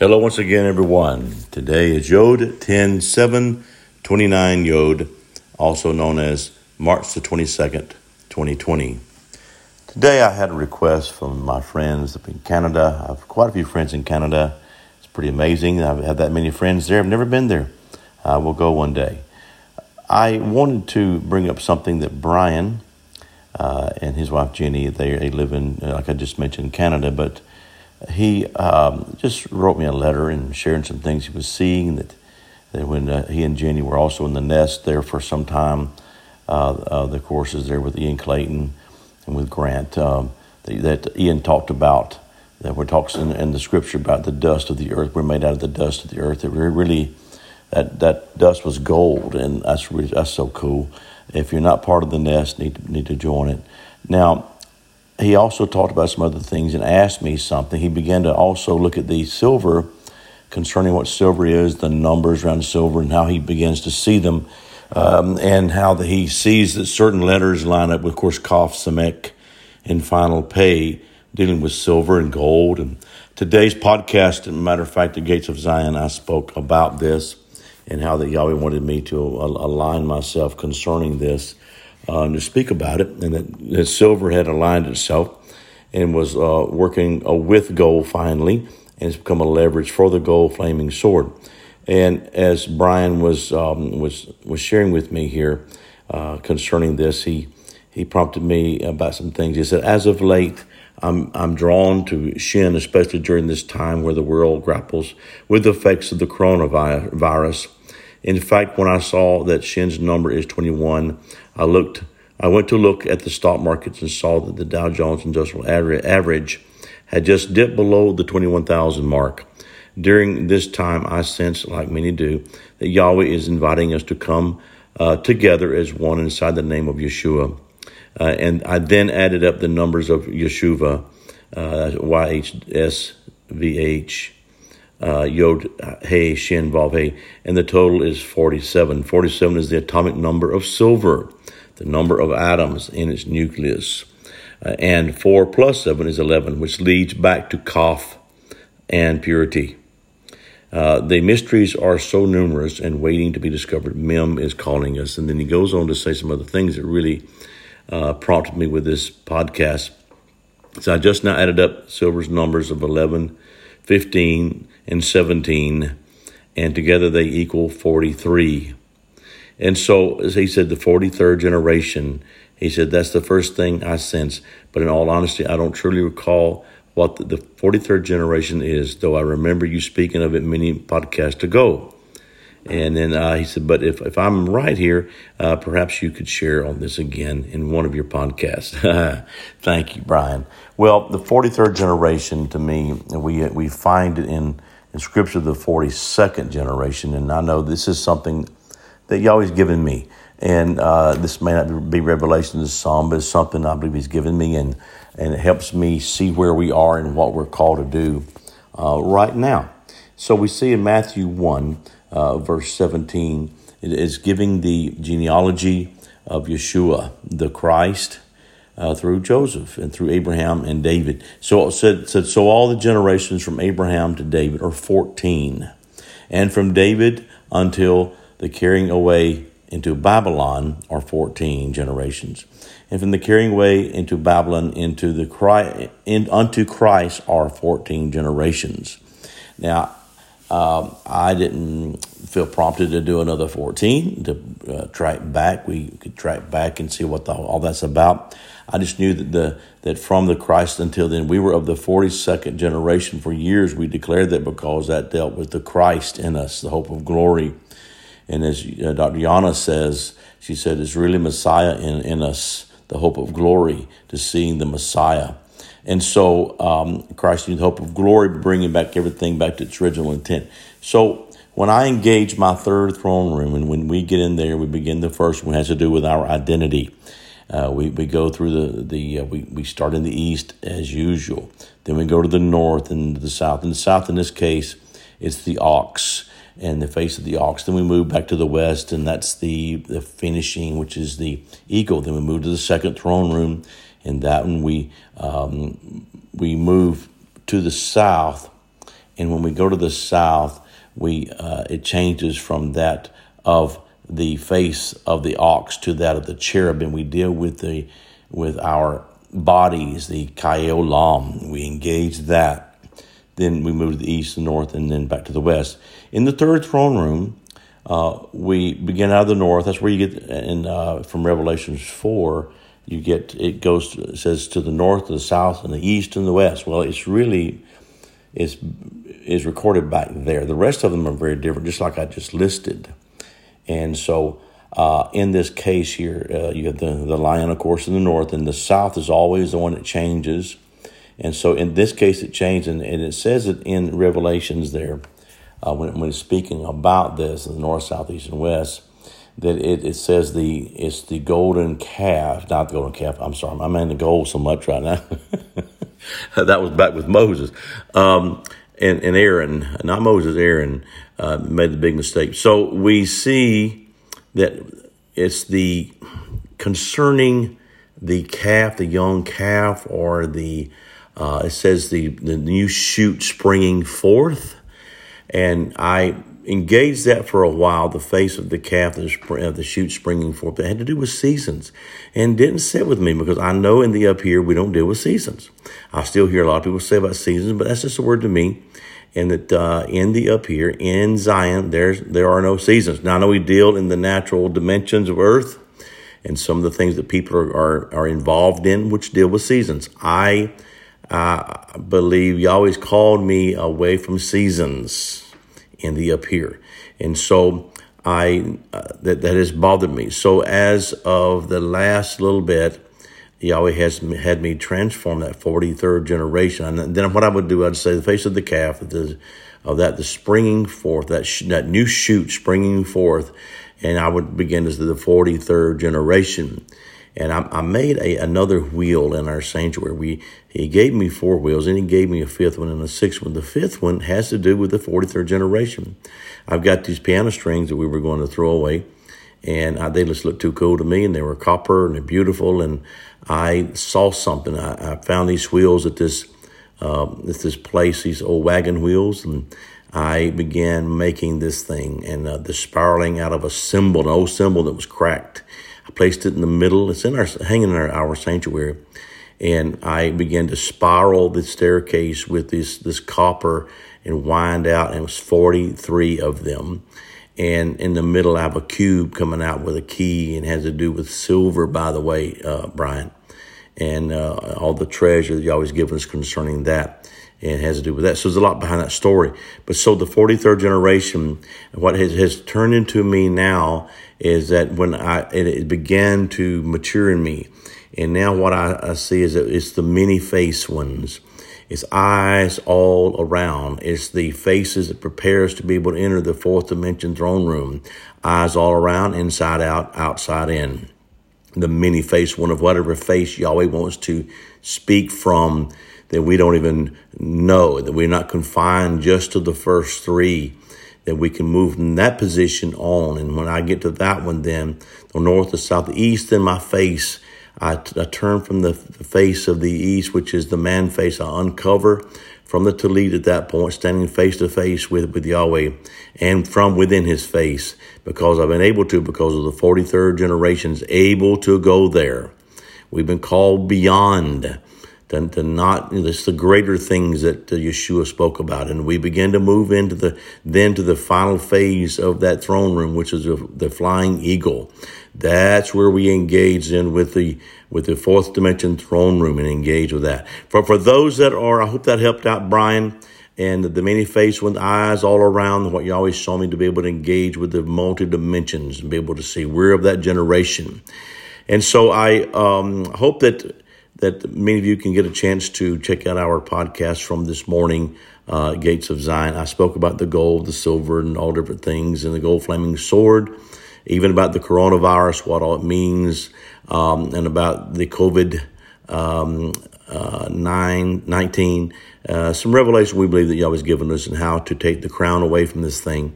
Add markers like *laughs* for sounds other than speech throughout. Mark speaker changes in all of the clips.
Speaker 1: Hello once again, everyone. Today is Yod 10 7 29 Yod, also known as March the 22nd, 2020. Today I had a request from my friends up in Canada. I have quite a few friends in Canada. It's pretty amazing. I've had that many friends there. I've never been there. I will go one day. I wanted to bring up something that Brian uh, and his wife Jenny, they, they live in, like I just mentioned, Canada, but he um, just wrote me a letter and sharing some things he was seeing that, that when uh, he and Jenny were also in the nest there for some time, uh, uh, the courses there with Ian Clayton and with Grant um, that, Ian talked about. That we're in, in, the scripture about the dust of the earth. We're made out of the dust of the earth. That we're really that that dust was gold, and that's really, that's so cool. If you're not part of the nest, need to, need to join it. Now, he also talked about some other things and asked me something. He began to also look at the silver, concerning what silver is, the numbers around silver, and how he begins to see them, um, and how the, he sees that certain letters line up with, of course, Kaf, Samek, and Final Pay, dealing with silver and gold. And today's podcast, as a matter of fact, the Gates of Zion, I spoke about this and how that Yahweh wanted me to align myself concerning this uh, to speak about it, and that, that silver had aligned itself and was uh, working uh, with gold finally, and it's become a leverage for the gold flaming sword. And as Brian was um, was was sharing with me here uh, concerning this, he he prompted me about some things. He said, as of late. I'm, I'm drawn to Shin, especially during this time where the world grapples with the effects of the coronavirus. In fact, when I saw that Shin's number is 21, I looked. I went to look at the stock markets and saw that the Dow Jones Industrial Average had just dipped below the 21,000 mark. During this time, I sensed, like many do, that Yahweh is inviting us to come uh, together as one inside the name of Yeshua. Uh, and I then added up the numbers of Yeshua, uh, Y-H-S-V-H, uh, Yod Hey Shin Vav Hey, and the total is 47. 47 is the atomic number of silver the number of atoms in its nucleus. Uh, and 4 plus 7 is 11, which leads back to Kaf and purity. Uh, the mysteries are so numerous and waiting to be discovered. Mem is calling us. And then he goes on to say some other things that really uh, prompted me with this podcast. So I just now added up Silver's numbers of 11, 15, and 17, and together they equal 43. And so, as he said, the 43rd generation, he said, that's the first thing I sense. But in all honesty, I don't truly recall what the, the 43rd generation is, though I remember you speaking of it many podcasts ago. And then uh, he said, but if, if I'm right here, uh, perhaps you could share on this again in one of your podcasts. *laughs* Thank you, Brian. Well, the 43rd generation to me, we, we find it in, in Scripture, the 42nd generation. And I know this is something that Yahweh's given me. And uh, this may not be revelation of the psalm, but it's something I believe He's given me, and, and it helps me see where we are and what we're called to do uh, right now. So we see in Matthew 1, uh, verse 17, it is giving the genealogy of Yeshua, the Christ, uh, through Joseph and through Abraham and David. So said, said, so all the generations from Abraham to David are 14. And from David until the carrying away into Babylon are 14 generations. And from the carrying away into Babylon into the Christ, in, unto Christ are 14 generations. Now, um, I didn't feel prompted to do another 14 to uh, track back. We could track back and see what the, all that's about. I just knew that the that from the Christ until then we were of the 42nd generation. For years we declared that because that dealt with the Christ in us, the hope of glory. And as uh, Dr. Yana says, she said, it's really Messiah in, in us, the hope of glory to seeing the Messiah. And so um, Christ in the hope of glory, bringing back everything back to its original intent. So when I engage my third throne room, and when we get in there, we begin the first one has to do with our identity. Uh, we, we go through the, the uh, we, we start in the east as usual. Then we go to the north and the south. In the south, in this case, it's the ox and the face of the ox. Then we move back to the west, and that's the, the finishing, which is the eagle. Then we move to the second throne room, and that one we um, we move to the south, And when we go to the south, we uh, it changes from that of the face of the ox to that of the cherubim. We deal with the with our bodies, the kaiolam. We engage that. Then we move to the east, the north, and then back to the west. In the third throne room, uh, we begin out of the north. That's where you get, in uh, from Revelations four, you get it goes it says to the north, to the south, and the east and the west. Well, it's really is is recorded back there. The rest of them are very different, just like I just listed. And so, uh, in this case here, uh, you have the the lion, of course, in the north, and the south is always the one that changes. And so, in this case, it changed, and, and it says it in Revelations there uh, when when speaking about this, the north, south, east, and west that it, it says the it's the golden calf, not the golden calf. I'm sorry, I'm in the gold so much right now. *laughs* *laughs* that was back with Moses, um, and and Aaron, not Moses. Aaron uh, made the big mistake. So we see that it's the concerning the calf, the young calf, or the uh, it says the the new shoot springing forth, and I engaged that for a while, the face of the calf, the, the shoot springing forth. That had to do with seasons and didn't sit with me because I know in the up here we don't deal with seasons. I still hear a lot of people say about seasons, but that's just a word to me. And that uh, in the up here, in Zion, there's there are no seasons. Now I know we deal in the natural dimensions of earth and some of the things that people are, are, are involved in, which deal with seasons. I uh, believe Yahweh's called me away from seasons in the up here. And so I uh, that that has bothered me. So as of the last little bit, Yahweh has had me transform that 43rd generation. And then what I would do, I'd say the face of the calf, the, of that, the springing forth, that, sh- that new shoot springing forth. And I would begin as the 43rd generation. And I, I made a, another wheel in our sanctuary. We, he gave me four wheels and he gave me a fifth one and a sixth one. The fifth one has to do with the 43rd generation. I've got these piano strings that we were going to throw away and I, they just looked too cool to me and they were copper and they're beautiful. And I saw something. I, I found these wheels at this, uh, at this place, these old wagon wheels. And I began making this thing and uh, the spiraling out of a cymbal, an old cymbal that was cracked. I placed it in the middle. It's in our hanging in our, our sanctuary, and I began to spiral the staircase with this this copper and wind out. And it was forty three of them. And in the middle, I have a cube coming out with a key, and has to do with silver. By the way, uh, Brian, and uh, all the treasure that you always give us concerning that and has to do with that. So there's a lot behind that story. But so the 43rd generation, what has, has turned into me now is that when I it, it began to mature in me, and now what I, I see is that it's the many face ones. It's eyes all around. It's the faces that prepares to be able to enter the fourth dimension throne room. Eyes all around, inside out, outside in. The many face one of whatever face Yahweh wants to speak from that we don't even know, that we're not confined just to the first three that we can move from that position on. And when I get to that one, then the north, the south, the east in my face, I, turn from the, the face of the east, which is the man face. I uncover from the Talit at that point, standing face to face with, with Yahweh and from within his face because I've been able to, because of the 43rd generations, able to go there. We've been called beyond than to not it's the greater things that Yeshua spoke about. And we begin to move into the then to the final phase of that throne room which is the flying eagle. That's where we engage in with the with the fourth dimension throne room and engage with that. For for those that are I hope that helped out Brian and the many face with eyes all around what you always saw me to be able to engage with the multi dimensions and be able to see. We're of that generation. And so I um, hope that that many of you can get a chance to check out our podcast from this morning, uh, Gates of Zion. I spoke about the gold, the silver, and all different things, and the gold flaming sword, even about the coronavirus, what all it means, um, and about the COVID um, uh, 9, 19. Uh, some revelation we believe that Yahweh's given us and how to take the crown away from this thing.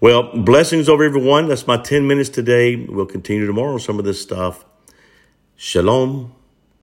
Speaker 1: Well, blessings over everyone. That's my 10 minutes today. We'll continue tomorrow some of this stuff. Shalom.